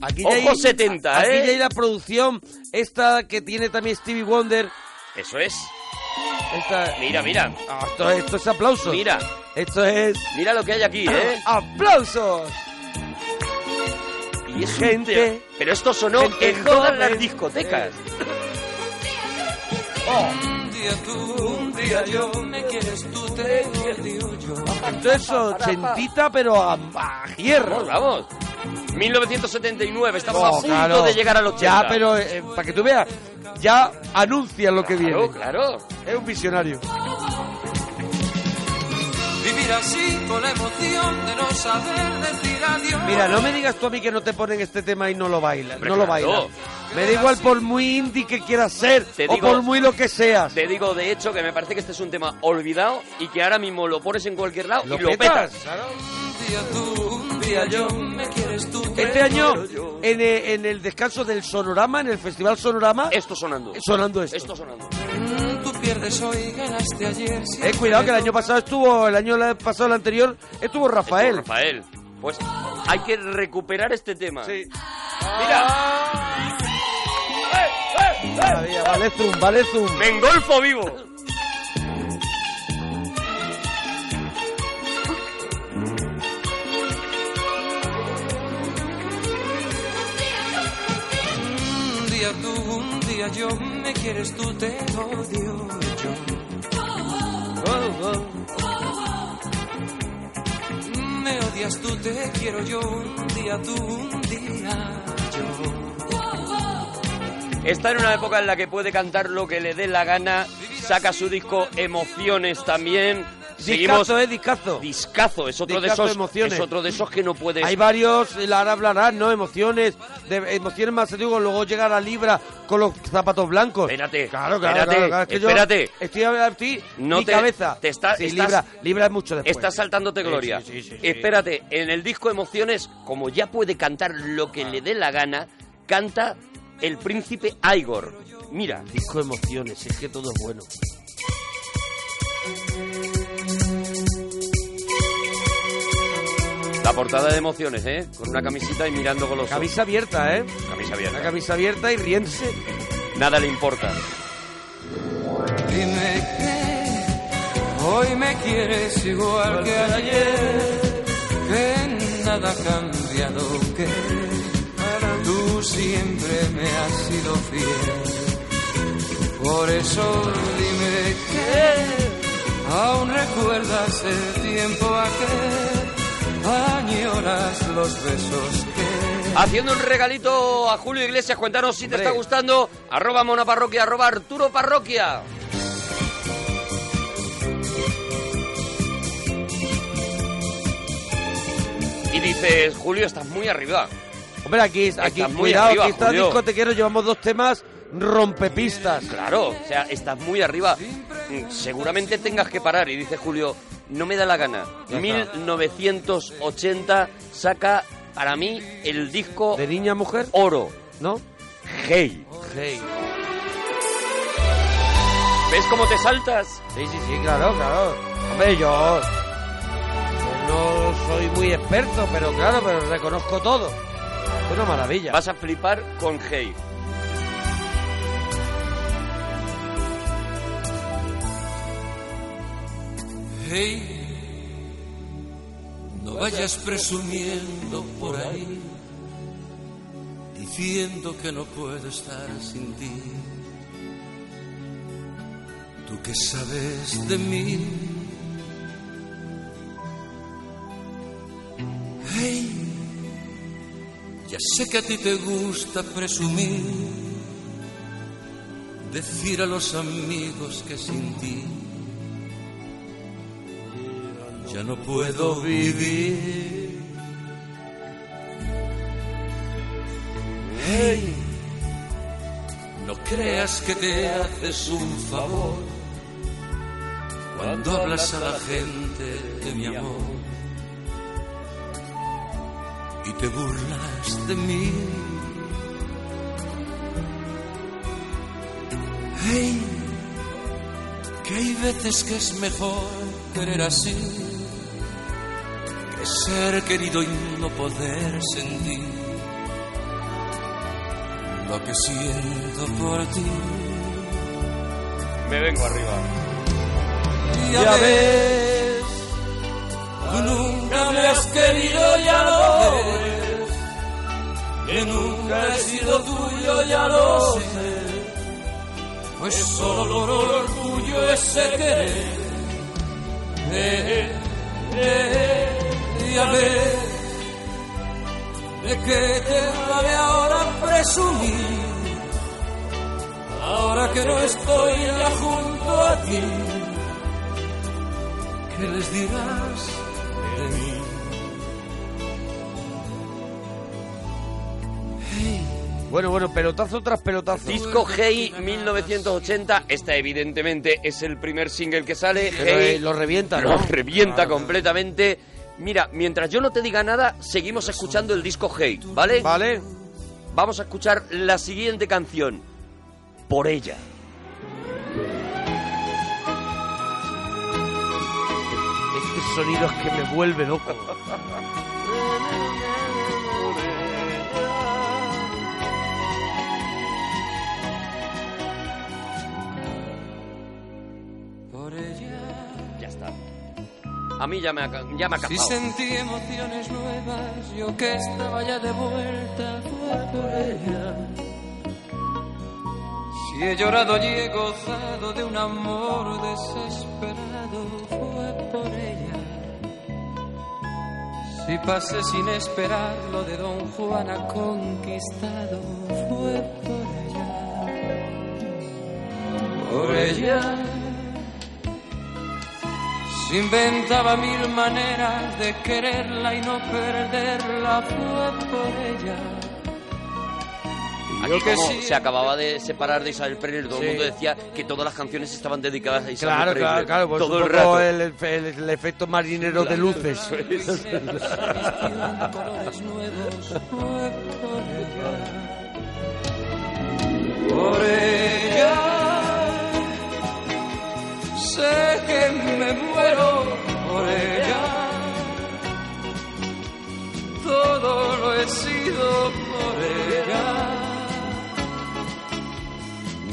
Aquí Ojo hay- 70, aquí ¿eh? ya hay la producción, esta que tiene también Stevie Wonder. Eso es. Esta... Mira, mira. Ah, esto, esto es aplausos. Mira. Esto es... Mira lo que hay aquí, ¿eh? [clears throat] ¡Aplausos! Y es Gente-. Pero esto sonó en todas las discotecas. Un día tú, un día yo, me quieres tú, te odio yo. Esto es ochentita, pero a, a hierro. Vamos, vamos. 1979, estamos Oh, a punto claro. de llegar al 80. Ya, pero eh, para que tú veas, ya anuncian lo que Claro, viene. claro. Es un visionario. Vivir así con la emoción de no saber decir adiós. Mira, no me digas tú a mí que no te ponen este tema y no lo bailas. No lo claro. bailas. Me da igual por muy indie que quieras ser Te o digo- por muy lo que seas. Te digo, de hecho, que me parece que este es un tema olvidado y que ahora mismo lo pones en cualquier lado Lo y lo petas. petas. Un día tú, un día yo, me quieres tú, te Este año, en el, en el descanso del Sonorama, en el Festival Sonorama, Esto sonando. sonando esto. Esto sonando. Mm, Tú pierdes hoy, ganaste ayer. Eh, cuidado que el año pasado estuvo, el año pasado, el anterior, estuvo Rafael. Rafael. Pues hay que recuperar este tema. Sí. Mira, Maravilla, Vale zoom, vale zoom. me engolfo vivo. Un día tú, un día yo, me quieres tú, te odio yo. Me odias tú, te quiero yo, un día tú, un día yo. Está en una época en la que puede cantar lo que le dé la gana, saca su disco Emociones también. Seguimos Discazo, eh, discazo. discazo, es otro Discazo de esos Emociones. es otro de esos que no puedes Hay varios, ahora hablarán, ¿no? Emociones, de, emociones más, digo, luego llega la libra con los zapatos blancos. Espérate, Claro, claro, espérate, claro, claro, es que yo espérate. estoy, a- estoy No mi te- cabeza. te está- sí, estás- libra, libra es mucho después. Estás saltándote gloria. sí, sí, sí, sí. Espérate, en el disco Emociones, como ya puede cantar lo que le dé la gana, canta el príncipe Igor. Mira, Disco emociones, es que todo es bueno. la portada de Emociones, ¿eh? Con una camisita y mirando con los ojos. Camisa abierta, ¿eh? Camisa Una abierta. camisa abierta y riéndose. Nada le importa. Dime que hoy me quieres igual que ayer, que nada ha cambiado, que tú siempre me has sido fiel. Por eso dime que aún recuerdas el tiempo aquel, añoras los besos que Haciendo un regalito a Julio Iglesias, cuéntanos si te está gustando. Arroba Mona Parroquia, arroba Arturo Parroquia. Y dices, Julio, estás muy arriba. Hombre, aquí, aquí Estás muy cuidado, arriba, aquí está discotequero, llevamos dos temas rompepistas. Claro, o sea, estás muy arriba. mm, seguramente tengas que parar. Y dice Julio, no me da la gana. Ya está. 1980 saca para mí el disco ¿De niña mujer? oro. ¿No? Hey. Hey. ¿Ves cómo te saltas? Sí, sí, sí, claro, claro. Hombre, yo no soy muy experto, pero claro, pero reconozco todo. Es una maravilla. Vas a flipar con Hey. Hey, no vayas presumiendo por ahí, diciendo que no puedo estar sin ti. Tú que sabes de mí. Hey, ya sé que a ti te gusta presumir, decir a los amigos que sin ti ya no puedo vivir. Hey, no creas que te haces un favor cuando hablas a la gente de mi amor te burlas de mí. Hey, que hay veces que es mejor querer así que ser querido y no poder sentir lo que siento por ti. Me vengo arriba. Ya ves, tú nunca me has querido, ya lo ves. Que nunca he sido tuyo, ya lo sé. Pues solo por orgullo ese querer. Eh, eh, ya ves, de qué te vale ahora presumir. Ahora que no estoy ya junto a ti. ¿Qué les dirás Bueno, bueno, pelotazo tras pelotazo. Disco Hey 1980. Esta evidentemente es el primer single que sale. Pero, Hey eh, lo revienta, lo ¿no? revienta Ah. completamente. Mira, mientras yo no te diga nada, seguimos escuchando el disco Hey, ¿vale? Vale. Vamos a escuchar la siguiente canción. Por ella. Este sonido es que me vuelve loco. [laughs] A mí ya me ha, ya me ha Si sentí emociones nuevas, yo que estaba ya de vuelta, fue por ella. Si he llorado y he gozado de un amor desesperado, fue por ella. Si pasé sin esperar lo de Don Juan ha conquistado, fue por ella. Por ella. Se inventaba mil maneras de quererla y no perderla, fue por ella. Aquí como se acababa de separar de Isabel Preller, todo Sí. el mundo decía que todas las canciones estaban dedicadas a Isabel Claro, Preller. claro, claro. Pues todo un el poco rato. el, el- el efecto marinero de luces. [laughs] por ella. Sé que me muero por ella. Todo lo he sido por ella.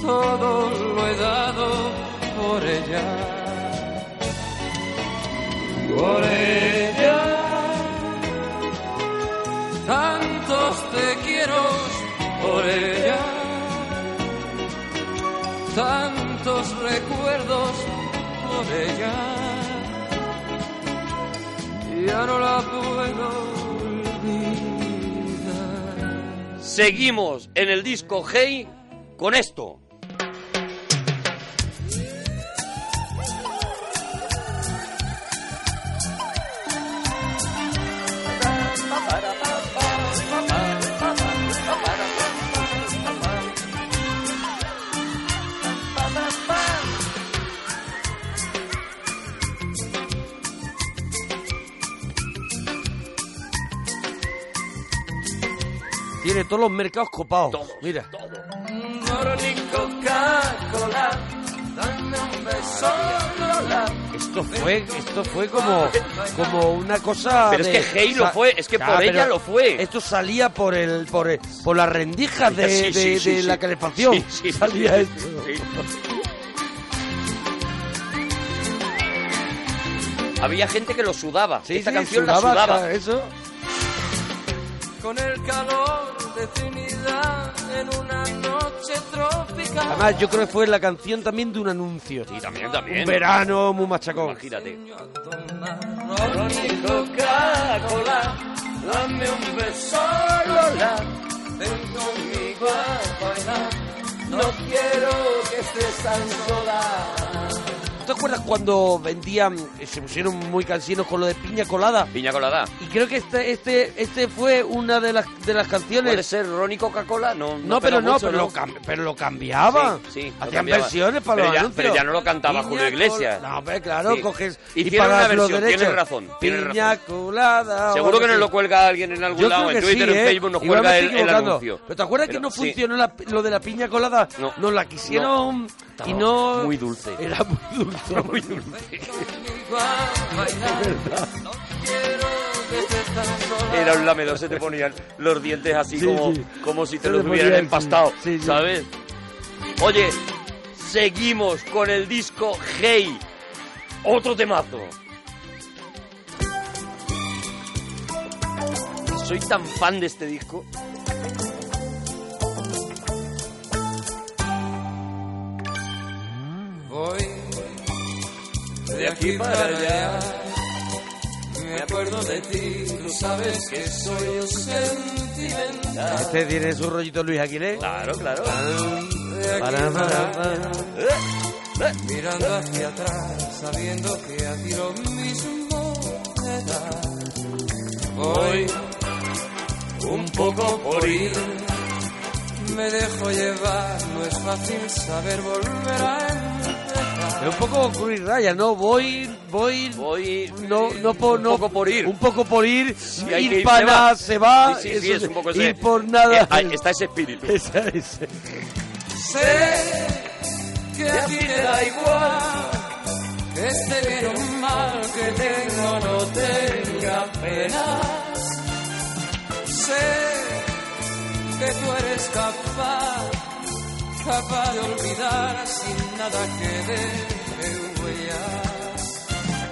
Todo lo he dado por ella. Por ella. Tantos te quiero por ella. Tantos recuerdos Seguimos en el disco Hey con esto. Todos los mercados copados. Todos, Mira. Esto fue, esto fue como, como una cosa. Pero es que Hey lo fue, es que por ella lo fue. Esto salía por el, por, el- por las rendijas de, Sí, sí, de- sí, de sí. la calefacción. Sí, sí, salía sí, esto. Había gente que lo sudaba. Sí, Esta canción la sudaba, sudaba. Eso. Con el calor de Trinidad en una noche tropical. Además, yo creo que fue la canción también de un anuncio. Sí, también, también. Un verano muy machacón. Imagínate. Dame un beso, Lola. Ven conmigo a bailar. No quiero que estés tan sola. ¿Te acuerdas cuando vendían, eh, se pusieron muy cansinos con lo de piña colada? Piña colada. Y creo que este, este, este fue una de las, de las canciones. ¿Puede ser Ronnie Coca-Cola? No, No, pega pero no, mucho, pero, Lo cam- pero lo cambiaban. Sí, sí, lo Hacían cambiaba. versiones para Pero los ya- anuncios. pero ya no lo cantaba Piña Julio Iglesias. No, pero claro, Sí. coges y pagas una los versión, derechos. tienes razón, tienes Piña razón. colada. Seguro que nos lo cuelga alguien en algún Yo lado, en Twitter, sí, en ¿eh? Facebook nos Igual cuelga el, anuncio. ¿Pero te acuerdas que no funcionó lo de la piña colada? No. Nos la quisieron y no... muy dulce. Era muy dulce. Muy. Era un lamedor, se te ponían los dientes así Sí, como, sí. como si te Se los te hubieran empastado, sí, sí. ¿sabes? Oye, seguimos con el disco Hey. Otro temazo. Soy tan fan de este disco. Voy de aquí para allá. Me acuerdo de ti, tú sabes que soy un sentimental. Este tiene su rollito Luis Aguilé. Claro, claro. De aquí Para, para, para para. allá, mirando hacia atrás, sabiendo que a ti lo mismo me da. Voy un poco por ir, me dejo llevar, no es fácil saber volver a empezar. Es un poco Cruz Raya, ¿no? Voy, voy... Voy No, no por, un no, poco por ir. Un poco por ir. Que ir ir, para se nada va. se va. Sí, sí, sí, eso es un poco Ir ese- por nada. Eh, ahí está ese espíritu. [laughs] Esa es. Sé que a ti te da igual que esté bien o mal, que tenga o no tenga penas. Sé que tú eres capaz, capaz de olvidar sin nada que deje huellas.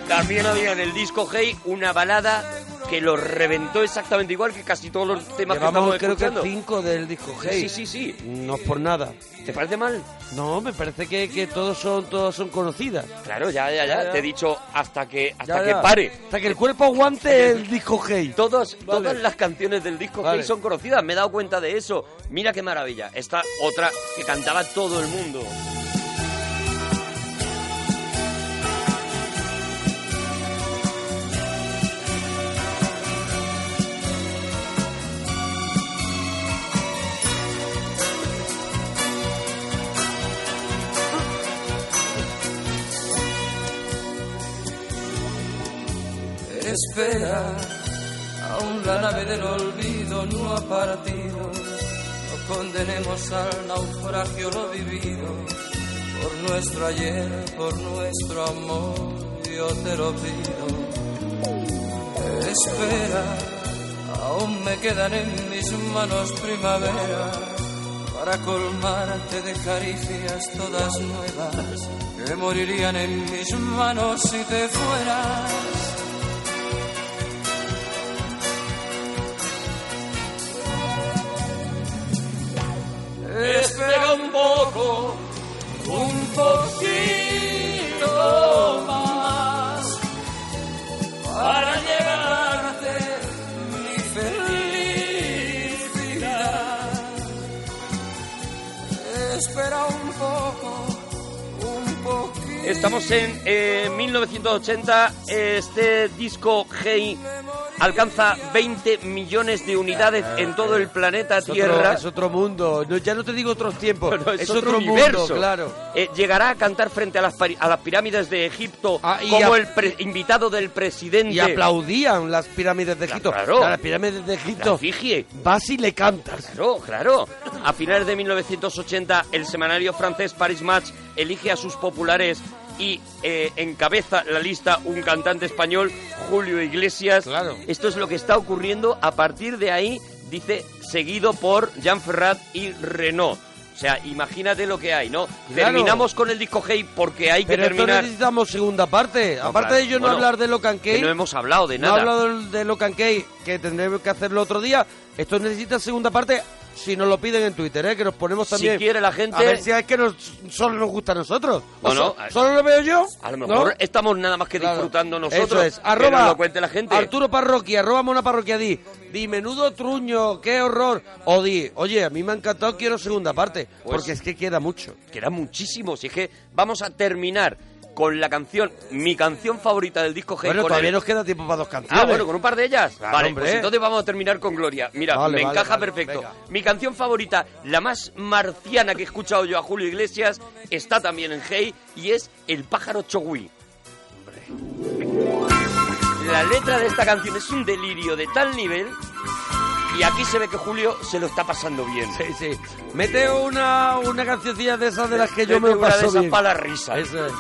También había en el disco Hey una balada que lo reventó exactamente igual que casi todos los temas que Llevamos estamos creo que escuchando. cinco del disco Hey. Sí, sí, sí. No es por nada. ¿Te parece mal? No, me parece que, que todos son todos son conocidas. Claro, ya, ya, ya. Ya, ya. Te he dicho hasta que hasta Ya, que ya. pare. Hasta que el cuerpo aguante el disco Hey. Vale. Todas las canciones del disco Vale. Hey son conocidas, me he dado cuenta de eso. Mira qué maravilla. Esta otra que cantaba todo el mundo. Espera, aún la nave del olvido no ha partido. No condenemos al naufragio lo vivido. Por nuestro ayer, por nuestro amor, yo te lo pido. Espera, aún me quedan en mis manos primavera para colmarte de caricias todas nuevas que morirían en mis manos si te fueras. Espera un poco, un poquito más para llevarte mi felicidad. Espera un poco, un poquito. Estamos en eh, 1980. Este disco Hey alcanza 20 millones de unidades en todo el planeta Es otro- Tierra. es otro mundo. No, ya no te digo otros tiempos. No, [laughs] no, es, otro, mundo, claro. Eh, llegará a cantar frente a las, a las pirámides de Egipto Ah, como el pre- invitado del presidente. Y aplaudían las pirámides de Egipto. Claro. Las pirámides de Egipto. efigie. Vas y le cantas. Claro, claro. A finales de 1980, el semanario francés Paris Match elige a sus populares y eh, encabeza la lista un cantante español, Julio Iglesias. Claro. Esto es lo que está ocurriendo. A partir de ahí, dice, seguido por Jean Ferrat y Renault. O sea, imagínate lo que hay, ¿no? Claro. Terminamos con el disco Hey porque hay que Pero esto terminar. necesitamos segunda parte. No, Aparte claro. de yo no Bueno, hablar de Locan Que Key, no hemos hablado de no he nada. hablado de Locan Key, que tendremos que hacerlo otro día. Esto necesita segunda parte si nos lo piden en Twitter, ¿eh? que nos ponemos Si también. quiere la gente- A ver si es que nos- solo nos gusta a nosotros. O No, no. so- ¿Solo lo veo yo? A lo ¿No? mejor estamos nada más que Claro. disfrutando nosotros. Eso es. Que Arroba nos lo cuente la gente. Arturo Parroquia, arroba Mona Parroquia, di. Di, menudo truño, qué horror. O di, oye, a mí me ha encantado, quiero segunda parte. Pues- porque es que queda mucho. Queda muchísimo. Si es que vamos a terminar con la canción, mi canción favorita del disco Hey. Bueno, todavía el- nos queda tiempo para dos canciones. Ah, bueno, con un par de ellas. Claro, vale, hombre. pues entonces vamos a terminar con Gloria. Mira, Vale, me vale, encaja perfecto. venga. Mi canción favorita, la más marciana que he escuchado yo a Julio Iglesias, está también en Hey y es El pájaro Chogui. La letra de esta canción es un delirio de tal nivel y aquí se ve que Julio se lo está pasando bien. Sí, sí. Mete una, una cancioncilla de esas de las que yo Mete me una de paso esas bien. pa' la risa. Eso es.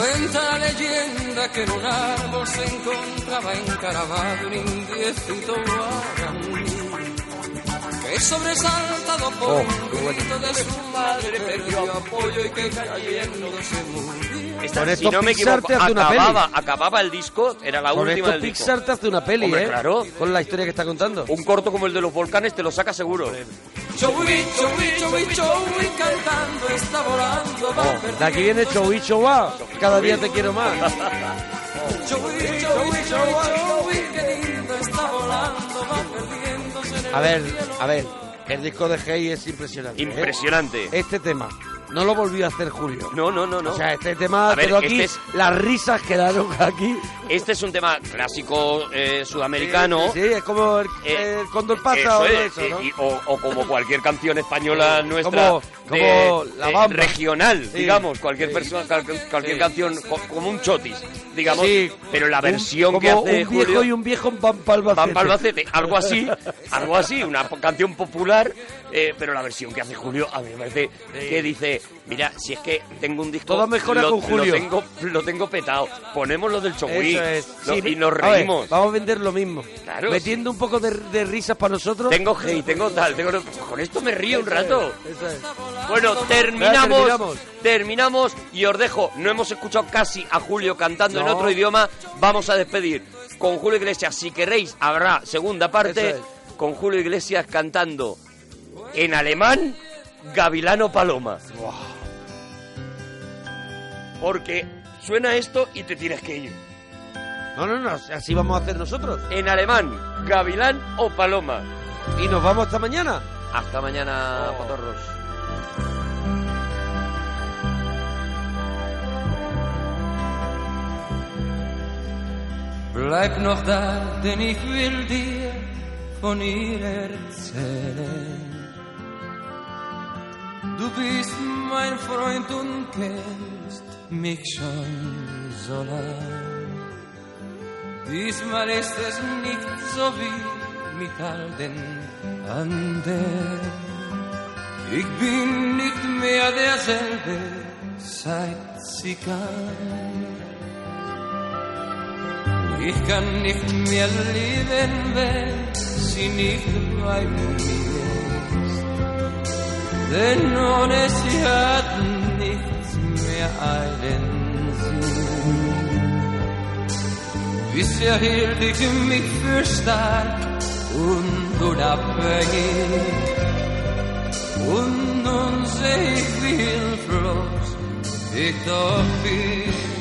Cuenta la leyenda que en un árbol se encontraba encaravado un indiecito sobresaltado por Oh, un grito de su madre perdió apoyo y que cayendo se murió. Esta, Con si esto no me Pixar equivoco, te hace una acababa, acababa el disco, era la Con última esto del disco. Pixar te hace una peli, Hombre, ¿eh? claro. Con la historia que está contando. Un corto como el de los volcanes te lo saca seguro. Chowi, chowi, chowi, chowi, cantando está volando va Oh, de aquí viene Chowi Chowa. Cada día te quiero más. [laughs] Chowi, chowi, chowi, chowi, qué lindo está volando va perdiéndose en el A ver, a ver. El disco de Hey es impresionante. ¿eh? Impresionante. Este tema no lo volvió a hacer Julio. No, no, no, no. O sea, este tema A ver, quedó aquí. este Las risas quedaron aquí. Este es un tema clásico eh, sudamericano. Sí, sí, es como el, Eh, el Condor pasa Eso o es, eso, ¿no? y- y- o, o como cualquier canción española nuestra Como- de- La Bamba. regional, Sí. digamos, cualquier persona, cualquier, canción, co- como un chotis, digamos, Sí, pero la versión que hace un viejo Julio y un viejo en Pampa Albacete. Pampa Albacete, algo así, [laughs] algo así, una canción popular, eh, pero la versión que hace Julio a mí me parece que dice, mira, si es que tengo un disco, Todo mejora lo, con Julio. Lo tengo, lo tengo petado, ponemos lo del Eso es. Sí, y nos a ver, reímos. vamos a vender lo mismo. Claro, Metiendo un poco de, de risas para nosotros. Tengo hate, tengo tal, tengo... Con esto me río un rato. Eso es. Bueno, terminamos, terminamos. terminamos y os dejo. No hemos escuchado casi a Julio cantando en otro idioma. Vamos a despedir con Julio Iglesias. Si queréis, habrá segunda parte con Julio Iglesias cantando en alemán Gavilano Paloma. Porque suena esto y te tienes que ir. No, no, no, así vamos a hacer nosotros. En alemán, Gavilán o Paloma. Y nos vamos hasta mañana. Hasta mañana, Oh. potorros. Bleib noch da, denn ich will dir von ihr erzählen. Du bist mein Freund und kennst mich schon so lang. Diesmal ist es nicht so wie mit all den anderen. Ich bin nicht mehr derselbe, seit sie kam. Ich kann nicht mehr leben, wenn sie nicht bei mir ist. Denn ohne sie hat nichts mehr einen Sinn. Bisher hielt ich mich für stark und unabhängig. Und nun seh ich, wie hilflos ich doch bin.